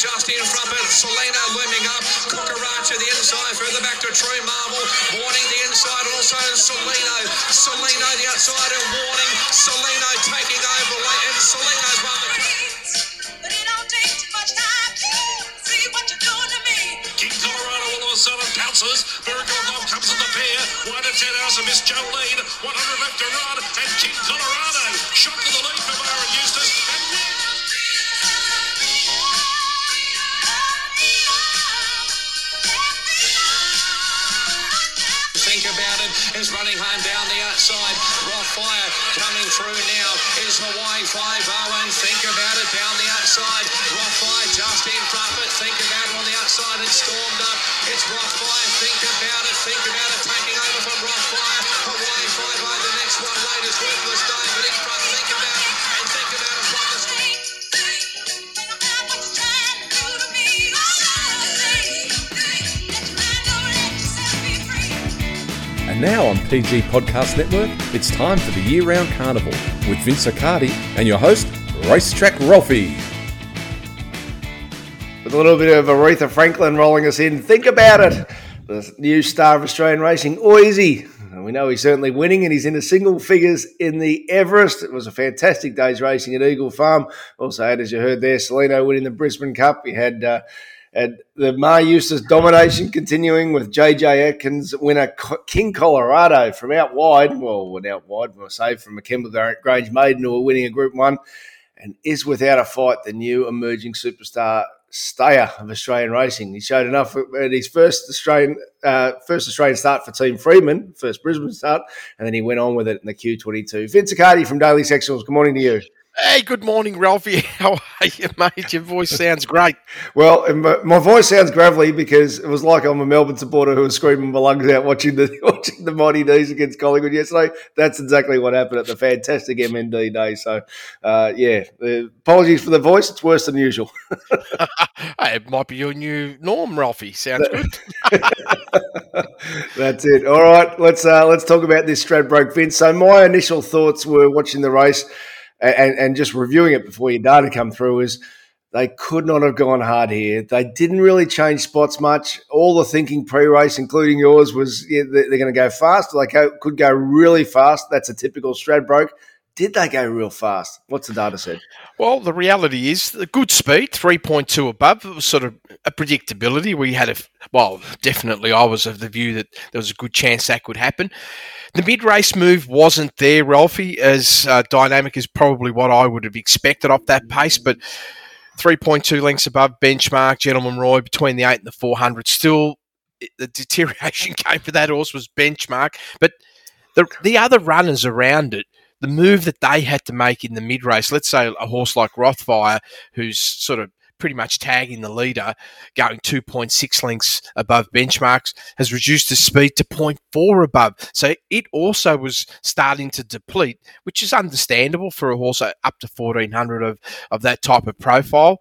just in front of Selena looming up. Kukaracha the inside, further back to True Marvel. Warning the inside also Selino. Selino the outside and warning. Selino taking over late and Selino's won the But it don't take too much time to see what you're doing to me. King Colorado all of a sudden pounces. Miracle Love comes in the pair. One to ten hours of Miss Jolene. 100 left to run. And King Colorado shot to the lead for Byron Eustace. Is running home down the outside. Rothfire coming through now is Hawaii 5 0 and think about it down the outside. Rothfire just in front. Think about it on the outside and stormed up. It's Rothfire. Think about it. Think about it now on PG Podcast Network, it's time for the year round carnival with Vince Accardi and your host, Racetrack Ralphy. with a little bit of Aretha Franklin rolling us in. Think about it. The new star of Australian racing. And We know he's certainly winning and he's into single figures in the Everest. It was a fantastic day's racing at Eagle Farm. Also had, as you heard there, Selino winning the Brisbane Cup. We had, uh, had the Maher Eustace domination continuing with JJ Atkins winner King Colorado from out wide. Well, went out wide, we'll say, from a Kembla Grange Maiden who are winning a Group 1 and is without a fight the new emerging superstar stayer of Australian racing. He showed enough at his first Australian uh, first Australian start for Team Freedman, first Brisbane start, and then he went on with it in the Q22. Vince Accardi from Daily Sectionals. Good morning to you. Hey, good morning, Ralphie. How are you, mate? Your voice sounds great. Well, my my voice sounds gravelly because it was like I'm a Melbourne supporter who was screaming my lungs out watching the watching the Mighty D's against Collingwood yesterday. That's exactly what happened at the fantastic MND day. So, uh, yeah, uh, apologies for the voice. It's worse than usual. hey, it might be your new norm, Ralphie. Sounds good. That's it. All right, let's uh, let's talk about this Stradbroke, Vince. So my initial thoughts were watching the race and, and just reviewing it before your data come through is they could not have gone hard here. They didn't really change spots much. All the thinking pre-race, including yours, was yeah, they- they're going to go fast. They could go really fast. That's a typical Stradbroke. Did they go real fast? What's the data said? Well, the reality is the good speed, 3.2 above. It was sort of a predictability. We had a, well, definitely I was of the view that there was a good chance that could happen. The mid race move wasn't there, Ralphie, as uh, dynamic as probably what I would have expected off that pace, but 3.2 lengths above benchmark, Gentleman Roy, between the 8 and the 400. Still, the deterioration came for that horse was benchmark, but the, the other runners around it, the move that they had to make in the mid race, let's say a horse like Rothfire, who's sort of pretty much tagging the leader, going 2.6 lengths above benchmarks, has reduced the speed to 0.4 above. So it also was starting to deplete, which is understandable for a horse up to 1400 of, of that type of profile.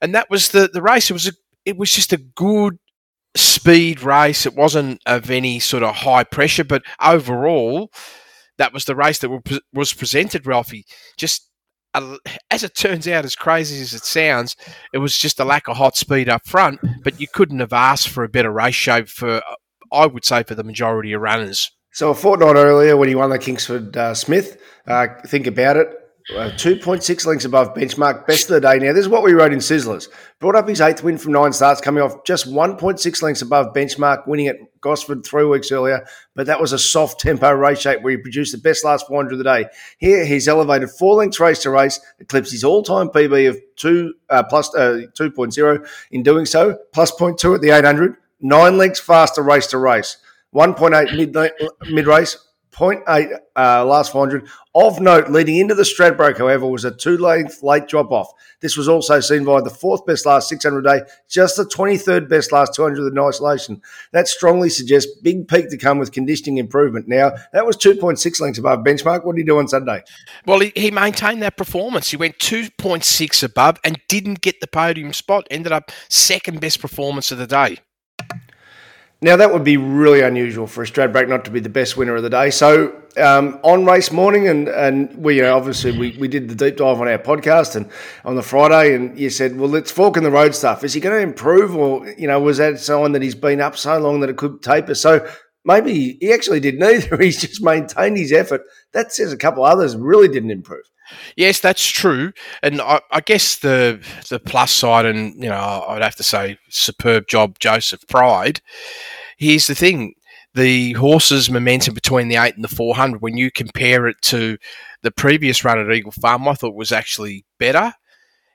And that was the, the race. It was a, it was just a good speed race. It wasn't of any sort of high pressure, but overall, that was the race that was presented, Ralphie. Just as it turns out, as crazy as it sounds, it was just a lack of hot speed up front. But you couldn't have asked for a better race shape for, I would say, for the majority of runners. So a fortnight earlier, when he won the Kingsford uh, Smith, uh, think about it. Uh, 2.6 lengths above benchmark, best of the day. Now, this is what we wrote in Sizzlers. Brought up his eighth win from nine starts, coming off just 1.6 lengths above benchmark, winning at Gosford three weeks earlier. But that was a soft tempo race shape where he produced the best last 400 of the day. Here, he's elevated four lengths race to race, eclipsed his all time PB of two uh, plus uh, 2.0 in doing so, plus 0.2 at the 800, nine lengths faster race to race. 1.8 mid mid race, 0.8 uh, last 400. Of note, leading into the Stradbroke, however, was a two length late drop off. This was also seen by the fourth best last 600 day, just the 23rd best last 200 in isolation. That strongly suggests big peak to come with conditioning improvement. Now, that was 2.6 lengths above benchmark. What did he do on Sunday? Well, he, he maintained that performance. He went 2.6 above and didn't get the podium spot. Ended up second best performance of the day. Now that would be really unusual for a Stradbroke not to be the best winner of the day. So um, on race morning, and and we you know, obviously we, we did the deep dive on our podcast and on the Friday, and you said, well, let's fork in the road stuff. Is he going to improve, or you know, was that sign that he's been up so long that it could taper? So maybe he actually did neither. He's just maintained his effort. That says a couple others really didn't improve. Yes, that's true, and I, I, guess the the plus side, and you know, I'd have to say, superb job, Joseph Pride. Here's the thing: the horse's momentum between the eight and the four hundred. When you compare it to the previous run at Eagle Farm, I thought was actually better,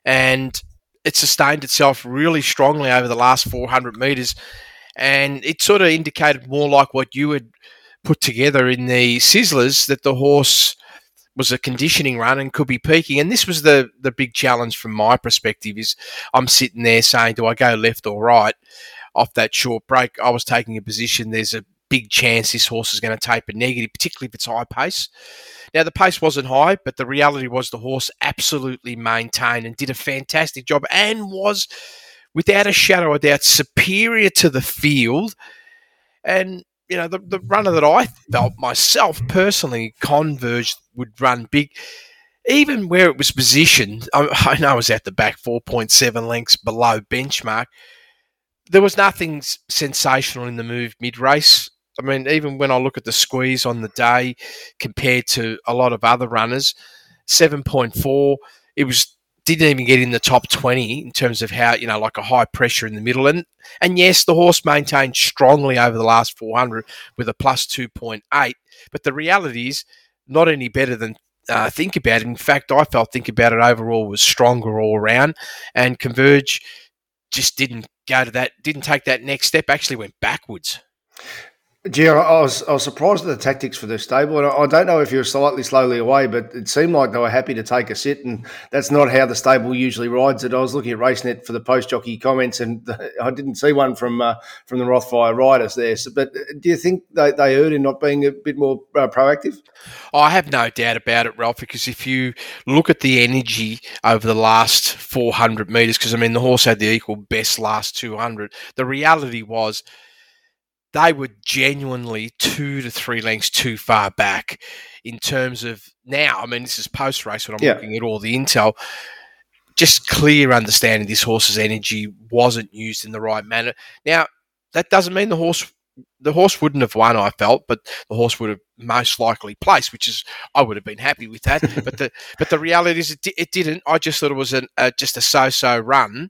and it sustained itself really strongly over the last four hundred meters, and it sort of indicated more like what you had put together in the Sizzlers that the horse was a conditioning run and could be peaking. And this was the the big challenge from my perspective is I'm sitting there saying, do I go left or right off that short break? I was taking a position. There's a big chance this horse is going to taper negative, particularly if it's high pace. Now the pace wasn't high, but the reality was the horse absolutely maintained and did a fantastic job and was without a shadow of doubt superior to the field. And you know, the, the runner that I felt myself personally converged would run big. Even where it was positioned, I, I know I was at the back 4.7 lengths below benchmark. There was nothing sensational in the move mid race. I mean, even when I look at the squeeze on the day compared to a lot of other runners, 7.4, it was didn't even get in the top 20 in terms of how, you know, like a high pressure in the middle. And, and yes, the horse maintained strongly over the last 400 with a plus 2.8. But the reality is not any better than uh, Think About It. In fact, I felt Think About It overall was stronger all around. And Converge just didn't go to that, didn't take that next step, actually went backwards. Gee, I was, I was surprised at the tactics for the stable. And I don't know if you were slightly slowly away, but it seemed like they were happy to take a sit. And that's not how the stable usually rides it. I was looking at RaceNet for the post jockey comments, and I didn't see one from uh, from the Rothfire riders there. So, but uh, do you think they, they erred in not being a bit more uh, proactive? I have no doubt about it, Ralph, because if you look at the energy over the last 400 metres, because I mean, the horse had the equal best last 200, the reality was they were genuinely two to three lengths too far back in terms of now. I mean, this is post race when I'm yeah. looking at all the intel. Just clear understanding this horse's energy wasn't used in the right manner. Now, that doesn't mean the horse the horse wouldn't have won, I felt, but the horse would have most likely placed, which is I would have been happy with that. but the but the reality is it, it didn't. I just thought it was an, uh, just a so-so run,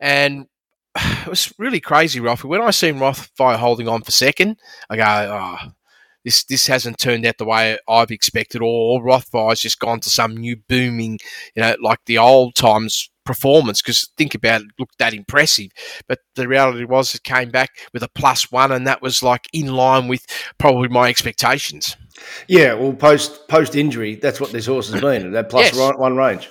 and it was really crazy, Ralphie. When I seen Rothfire holding on for second, I go, oh, this this hasn't turned out the way I've expected, or Rothfire's just gone to some new booming, you know, like the old times performance. Because think about it, looked that impressive, but the reality was it came back with a plus one, and that was like in line with probably my expectations. Yeah, well, post post injury, that's what this horse has been. That plus yes. one range.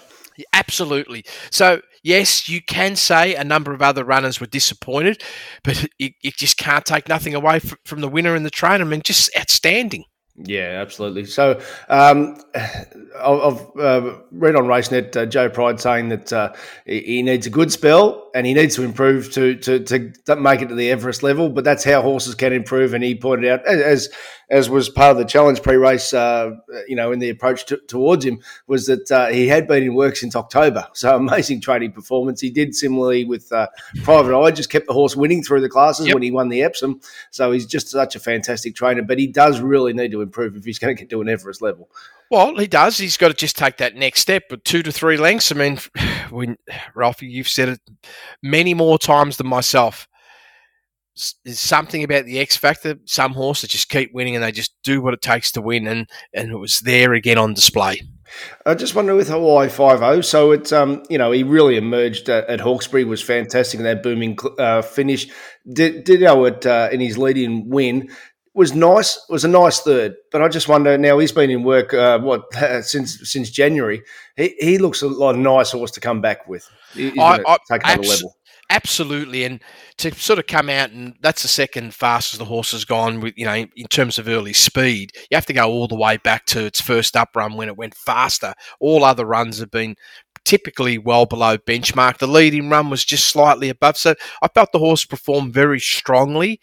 Absolutely. So yes, you can say a number of other runners were disappointed, but you, you just can't take nothing away from, from the winner and the trainer. I mean, just outstanding. Yeah, absolutely. So um, I've uh, read on RaceNet uh, Joe Pride saying that uh, he needs a good spell and he needs to improve to, to to make it to the Everest level. But that's how horses can improve. And he pointed out, as as was part of the challenge pre-race, uh, you know, in the approach to, towards him, was that uh, he had been in work since October. So amazing training performance. He did similarly with uh, Private Eye, just kept the horse winning through the classes yep. when he won the Epsom. So he's just such a fantastic trainer. But he does really need to improve if he's going to get to an Everest level. Well, he does. He's got to just take that next step, but two to three lengths. I mean, when Ralphie, you've said it many more times than myself there's something about the X factor. Some horses just keep winning and they just do what it takes to win, and and it was there again on display. I just wonder with Hawaii Five O. So it's um you know he really emerged at, at Hawkesbury was fantastic in that booming uh, finish. Did Ditto at uh, in his leading win was nice. Was a nice third, but I just wonder now he's been in work uh, what since since January. He he looks a lot of nice horse to come back with. I, I, take abs- level. Absolutely, and to sort of come out and that's the second fastest the horse has gone with, you know, in terms of early speed. You have to go all the way back to its first up run when it went faster. All other runs have been typically well below benchmark. The leading run was just slightly above. So I felt the horse performed very strongly,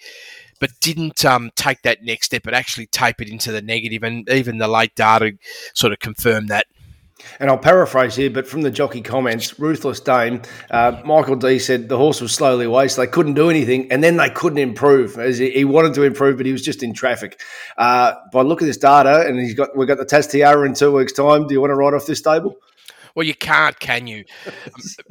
but didn't um, take that next step. but actually tape it into the negative, and even the late data sort of confirmed that. And I'll paraphrase here, but from the jockey comments, Ruthless Dame, uh, Michael D said the horse was slowly away, so they couldn't do anything, and then they couldn't improve. As he, he wanted to improve, but he was just in traffic. Uh, by look at this data, and he's got we've got the Tatts Tiara in two weeks' time. Do you want to ride off this stable? Well, you can't, can you?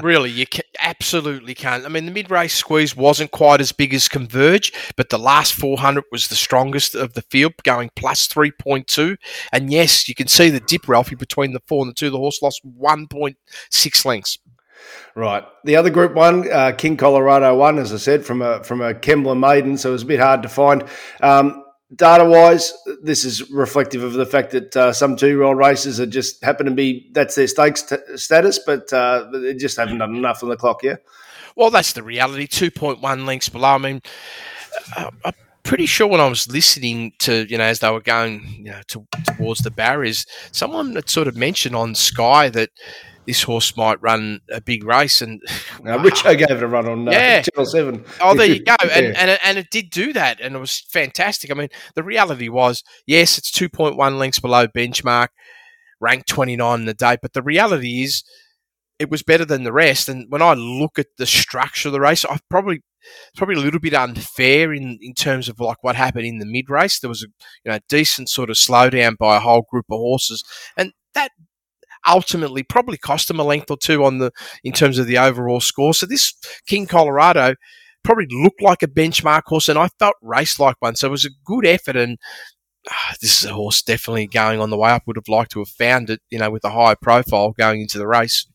really, you can, absolutely can't. I mean, the mid-race squeeze wasn't quite as big as Converge, but the last 400 was the strongest of the field, going plus 3.2. And yes, you can see the dip, Ralphie, between the four and the two. The horse lost 1.6 lengths. Right. The other group one, uh, King Colorado one, as I said, from a from a Kembla maiden, so it was a bit hard to find. Um, data wise, this is reflective of the fact that uh, some two year old races are just happen to be that's their stakes t- status, but uh, they just haven't done enough on the clock yet. Well, that's the reality. 2.1 lengths below. I mean, uh, I'm pretty sure when I was listening to, you know, as they were going, you know, to, towards the barriers, someone had sort of mentioned on Sky that this horse might run a big race. And uh, Richo gave it a run on uh, Yeah. Channel 7. Oh, there you go, and Yeah. and it, and it did do that, and it was fantastic. I mean, the reality was, yes, it's two point one lengths below benchmark, ranked twenty nine in the day, but the reality is, it was better than the rest. And when I look at the structure of the race, I probably it's probably a little bit unfair in, in terms of like what happened in the mid race. There was a you know decent sort of slowdown by a whole group of horses, and that ultimately probably cost them a length or two on the in terms of the overall score. So this King Colorado probably looked like a benchmark horse, and I felt race like one. So it was a good effort, and ah, this is a horse definitely going on the way up. Would have liked to have found it, you know, with a higher profile going into the race.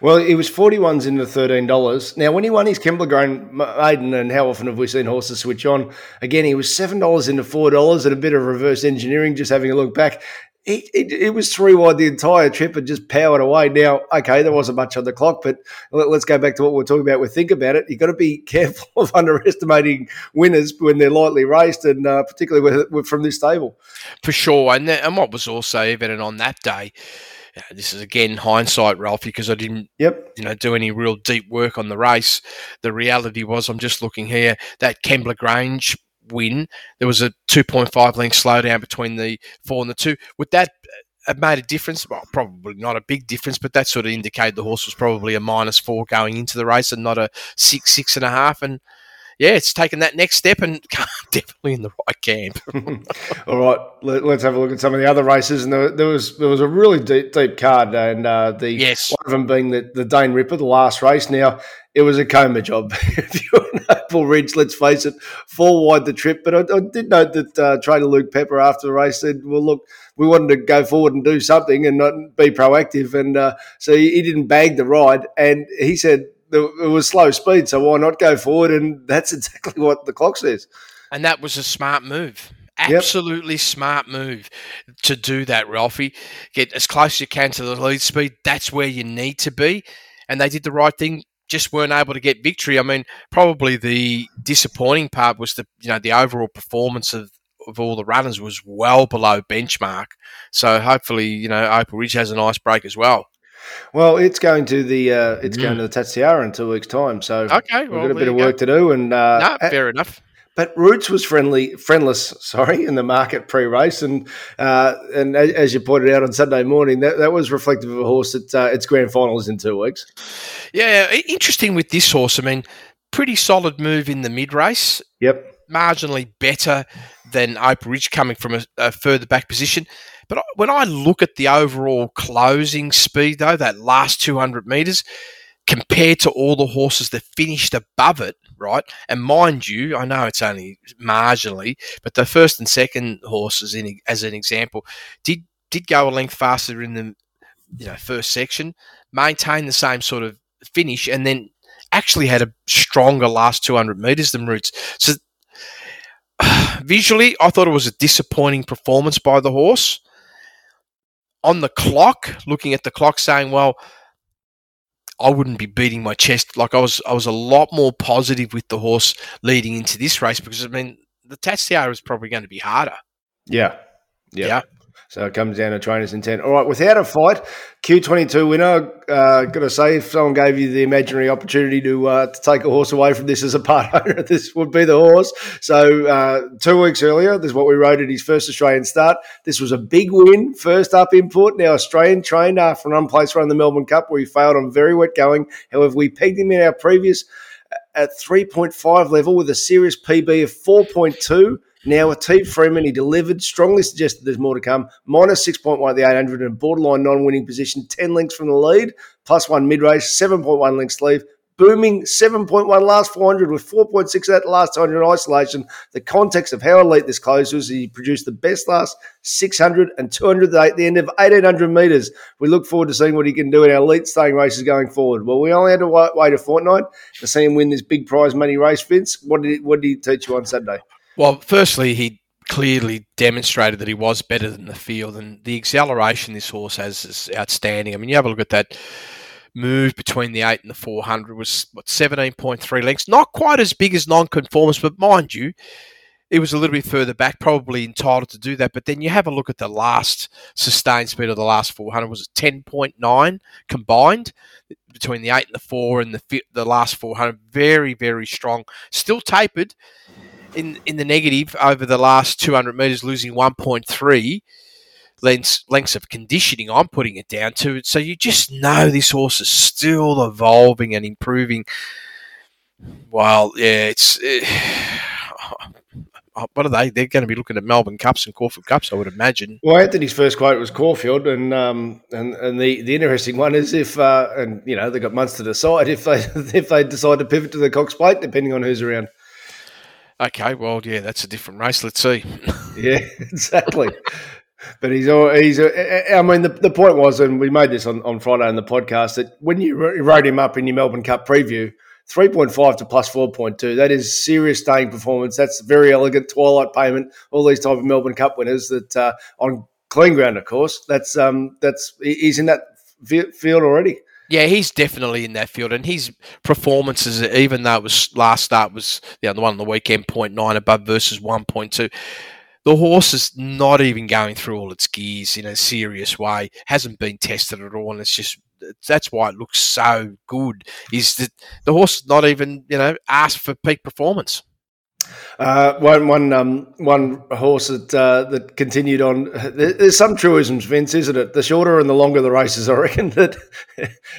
Well, he was 41s into $13. Now, when he won his Kembla Grange Maiden, and how often have we seen horses switch on? Again, he was $7 into $4 and a bit of reverse engineering, just having a look back. It, it, it was three wide the entire trip and just powered away. Now, okay, there wasn't much on the clock, but let, us go back to what we we're talking about with Think About It. You've got to be careful of underestimating winners when they're lightly raced, and uh, particularly with, with, from this stable. For sure. And, and what was also evident on that day, uh, this is again hindsight, Ralphie, because I didn't Yep. you know, do any real deep work on the race. The reality was, I'm just looking here, that Kembla Grange win, there was a 2.5 length slowdown between the four and the two. Would that uh, have made a difference? Well, probably not a big difference, but that sort of indicated the horse was probably a minus four going into the race and not a six, six and a half. And yeah, it's taken that next step and definitely in the right camp. All right, let, us have a look at some of the other races. And there, there was there was a really deep deep card, and uh, the Yes. one of them being the, the Dane Ripper, the last race. Now it was a coma job. if you're an Opal Ridge, let's face it, four wide the trip. But I, I did note that uh, trainer Luke Pepper after the race said, "Well, look, we wanted to go forward and do something and not be proactive." And uh, so he, he didn't bag the ride, and he said. It was slow speed, so why not go forward? And that's exactly what the clock says. And that was a smart move. Yep. Absolutely smart move to do that, Ralphie. Get as close as you can to the lead speed. That's where you need to be. And they did the right thing. Just weren't able to get victory. I mean, probably the disappointing part was the you know the overall performance of, of all the runners was well below benchmark. So hopefully, you know, Opal Ridge has a nice break as well. Well, it's going to the uh, it's going to the Tatts Tiara in two weeks' time, so Mm. Okay, we've well, got a bit of you go. work to do. And uh, no, fair enough. but Roots was friendly, friendless, sorry, in the market pre-race, and uh, and as you pointed out on Sunday morning, that, that was reflective of a horse that uh, its grand final is in two weeks. Yeah, interesting with this horse. I mean, pretty solid move in the mid race. Yep. marginally better than Opal Ridge coming from a, a further back position. But when I look at the overall closing speed, though, that last 200 metres, compared to all the horses that finished above it, right? And mind you, I know it's only marginally, but the first and second horses, in, as an example, did did go a length faster in the you know first section, maintained the same sort of finish, and then actually had a stronger last 200 metres than Roots. So visually, I thought it was a disappointing performance by the horse. On the clock, looking at the clock, saying, "Well, I wouldn't be beating my chest." Like I was, I was a lot more positive with the horse leading into this race because I mean, the Tatts Tiara is probably going to be harder. Yeah. Yeah. Yeah. So it comes down to trainer's intent. All right, without a fight, Q22 winner. Uh, Got to say, if someone gave you the imaginary opportunity to uh, to take a horse away from this as a part owner, this would be the horse. So uh, two weeks earlier, this is what we wrote at his first Australian start. This was a big win, first up input. Now Australian trained after an unplaced run in the Melbourne Cup where he failed on very wet going. However, we pegged him in our previous at 3.5 level with a serious PB of 4.2. Now, with T. Freedman, he delivered, strongly suggested there's more to come. Minus 6.1 at the 800 and borderline non winning position, 10 links from the lead, plus one mid race, 7.1 links sleeve. Booming 7.1 last 400 with 4.6 at the last 200 in isolation. The context of how elite this close was, he produced the best last 600 and 200 at the end of 1800 metres. We look forward to seeing what he can do in our elite staying races going forward. Well, we only had to wait, wait a fortnight to see him win this big prize money race, Vince. What did he, what did he teach you on Saturday? Well, firstly, he clearly demonstrated that he was better than the field, and the acceleration this horse has is outstanding. I mean, you have a look at that move between the eight and the four hundred was what seventeen point three lengths, not quite as big as non-conformist, but mind you, it was a little bit further back, probably entitled to do that. But then you have a look at the last sustained speed of the last 400 was 10.9 combined between the eight and the four and the the last 400. Very very strong. Still tapered in in the negative over the last 200 meters, losing 1.3 lengths lengths of conditioning. I'm putting it down to. So you just know this horse is still evolving and improving. Well, yeah, it's. Uh, what are they? They're going to be looking at Melbourne Cups and Caulfield Cups, I would imagine. Well, Anthony's first quote was Caulfield, and um, and and the, the interesting one is if uh, and you know they've got months to decide if they if they decide to pivot to the Cox Plate, depending on who's around. Okay, well, yeah, that's a different race. Let's see. Yeah, exactly. but he's all he's. I mean, the, the point was, and we made this on, on Friday on the podcast that when you wrote him up in your Melbourne Cup preview, three point five to plus four point two, that is serious staying performance. That's very elegant twilight payment. All these type of Melbourne Cup winners that uh, on clean ground, of course. That's um that's he's in that field already. Yeah, he's definitely in that field, and his performances, even though it was last start was you know, the one on the weekend, 0.9 above versus 1.2. The horse is not even going through all its gears in a serious way. Hasn't been tested at all, and it's just that's why it looks so good. Is that the horse not even you know asked for peak performance? Uh, one one um, one horse that uh, that continued on. There's some truisms, Vince, isn't it? The shorter and the longer the races, I reckon that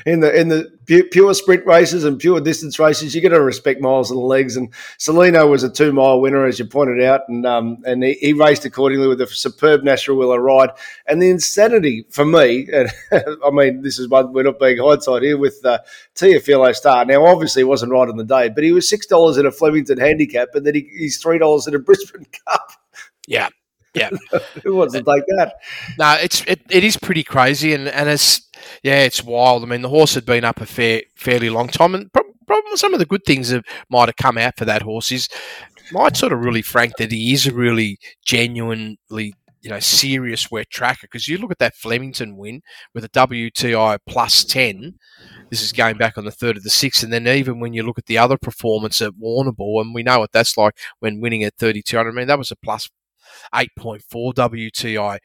in the in the pure sprint races and pure distance races, you got to respect miles and legs. And Selino was a two mile winner, as you pointed out, and um, and he, he, raced accordingly with a superb Nash Rawiller ride. And the insanity for me, and I mean, this is one we're not being hindsight here with uh, Teofilo Star. Now, obviously, he wasn't right on the day, but he was six dollars in a Flemington handicap, and then he, he's three dollars in a Brisbane Cup. Yeah. Yeah, who wants to take that? No, it's it, it is pretty crazy, and and it's yeah, it's wild. I mean, the horse had been up a fair fairly long time, and probably some of the good things that might have come out for that horse is might sort of really frank that he is a really genuinely you know serious wet tracker because you look at that Flemington win with a WTI plus ten. This is going back on the third of the sixth, and then even when you look at the other performance at Warrnambool, and we know what that's like when winning at thirty two hundred. I mean, that was a plus 8.4 WTI.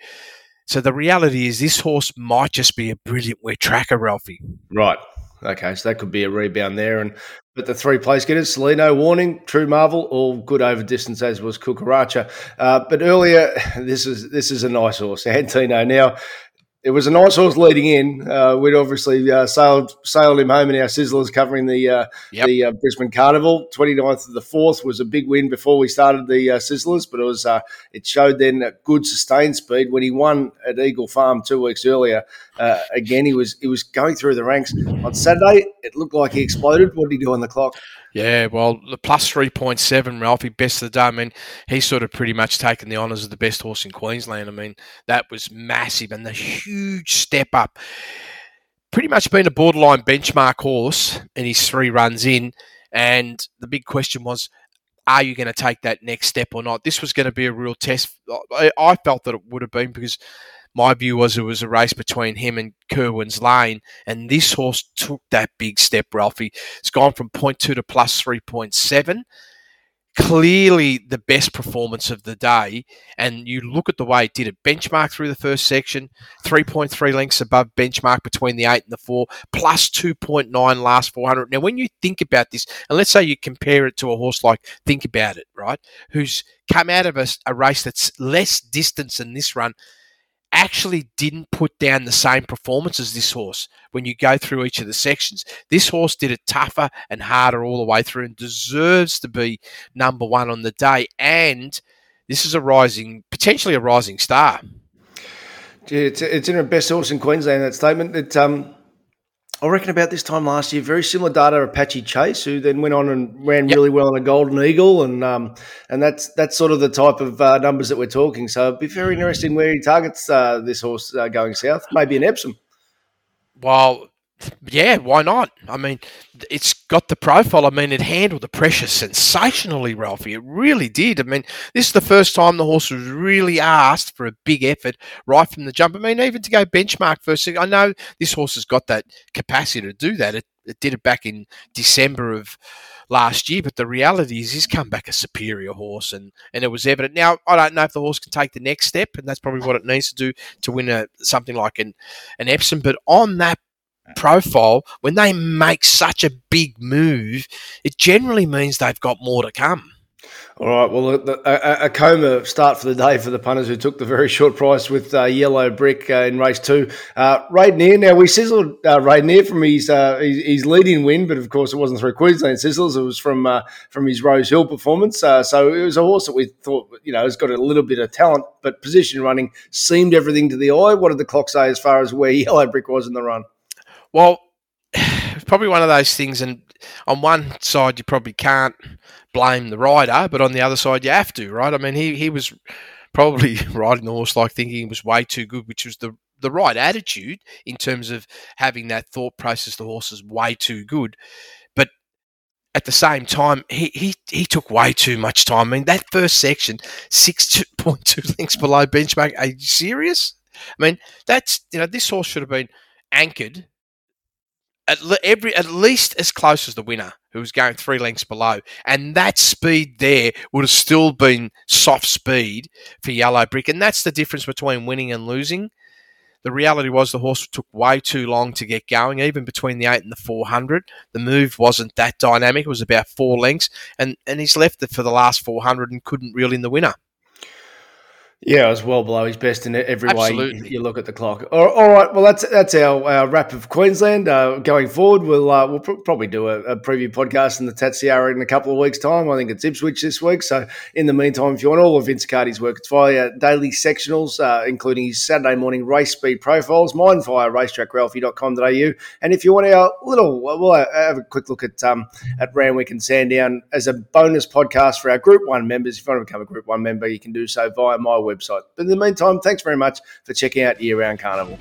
So the reality is this horse might just be a brilliant wet tracker, Ralphie. Right. Okay, so that could be a rebound there. And but the three place getters, Selino, Warning, True Marvel, all good over distance as was Kukaracha. Uh, but earlier, this is this is a nice horse, Antino. Now it was a nice horse leading in. Uh, we'd obviously uh, sailed sailed him home in our sizzlers covering the uh, yep. the uh, Brisbane Carnival. 29th of the fourth was a big win before we started the uh, sizzlers, but it was uh, it showed then a good sustained speed when he won at Eagle Farm two weeks earlier. again, he was he was going through the ranks on Saturday. It looked like he exploded. What did he do on the clock? Yeah, well, the plus 3.7, Ralphie, best of the day. I mean, he's sort of pretty much taken the honours of the best horse in Queensland. I mean, that was massive and the huge step up. Pretty much been a borderline benchmark horse in his three runs in. And the big question was, are you going to take that next step or not? This was going to be a real test. I, I felt that it would have been because my view was it was a race between him and Kerwin's Lane, and this horse took that big step, Ralphie. It's gone from 0.2 to plus 3.7. clearly the best performance of the day. And you look at the way it did it benchmark through the first section, 3.3 lengths above benchmark between the eight and the four, plus 2.9 last 400. Now, when you think about this, and let's say you compare it to a horse like Think About It, right, who's come out of a, a race that's less distance than this run actually didn't put down the same performance as this horse when you go through each of the sections. This horse did it tougher and harder all the way through and deserves to be number one on the day. And this is a rising, potentially a rising star. It's, it's in a best horse in Queensland, that statement. It, um, I reckon about this time last year, very similar data of Apache Chase, who then went on and ran Yep. really well in a Golden Eagle, and um, and that's that's sort of the type of uh, numbers that we're talking. So it'd be very interesting where he targets uh, this horse uh, going south, maybe in Epsom. Well, yeah, why not? I mean, it's got the profile. I mean, it handled the pressure sensationally, Ralphie. It really did. I mean, this is the first time the horse was really asked for a big effort right from the jump. I mean, even to go benchmark first. I know this horse has got that capacity to do that. It, it did it back in December of last year, but the reality is he's come back a superior horse, and, and it was evident. Now, I don't know if the horse can take the next step, and that's probably what it needs to do to win a something like an, an Epsom, but on that profile, when they make such a big move, it generally means they've got more to come. All right. Well, a, a- a coma start for the day for the punters who took the very short price with uh, Yellow Brick uh, in race two. Uh, Raidenier. Now we sizzled uh, Raidenier from his, uh, his his leading win, but of course it wasn't through Queensland sizzles. It was from uh, from his Rose Hill performance. Uh, so it was a horse that we thought you know has got a little bit of talent, but position running seemed everything to the eye. What did the clock say as far as where Yellow Brick was in the run? Well, it's probably one of those things, and on one side you probably can't blame the rider, but on the other side you have to, right? I mean, he he was probably riding the horse like thinking he was way too good, which was the the right attitude in terms of having that thought process. The horse is way too good, but at the same time, he, he, he took way too much time. I mean, that first section, 6.2 lengths below benchmark. Are you serious? I mean, that's, you know, this horse should have been anchored at, le- every, at least as close as the winner, who was going three lengths below. And that speed there would have still been soft speed for Yellow Brick. And that's the difference between winning and losing. The reality was the horse took way too long to get going, even between the eight and the four hundred. The move wasn't that dynamic; it was about four lengths, and and he's left it for the last four hundred and couldn't reel in the winner. Yeah, it was well below his best in every way Absolutely. you, you look at the clock. All, right, well that's that's our, our wrap of Queensland. Uh, going forward, we'll uh, we'll pr- probably do a, a preview podcast in the Tatts Tiara in a couple of weeks' time. I think it's Ipswich this week. So in the meantime, if you want all of Vince Accardi's work, it's via daily sectionals, uh, including his Saturday morning race speed profiles. Mine via racetrackralphy.com.au. And if you want our little, we'll have a quick look at um, at Randwick and Sandown as a bonus podcast for our Group One members. If you want to become a Group One member, you can do so via my website. But in the meantime, thanks very much for checking out Year Round Carnival.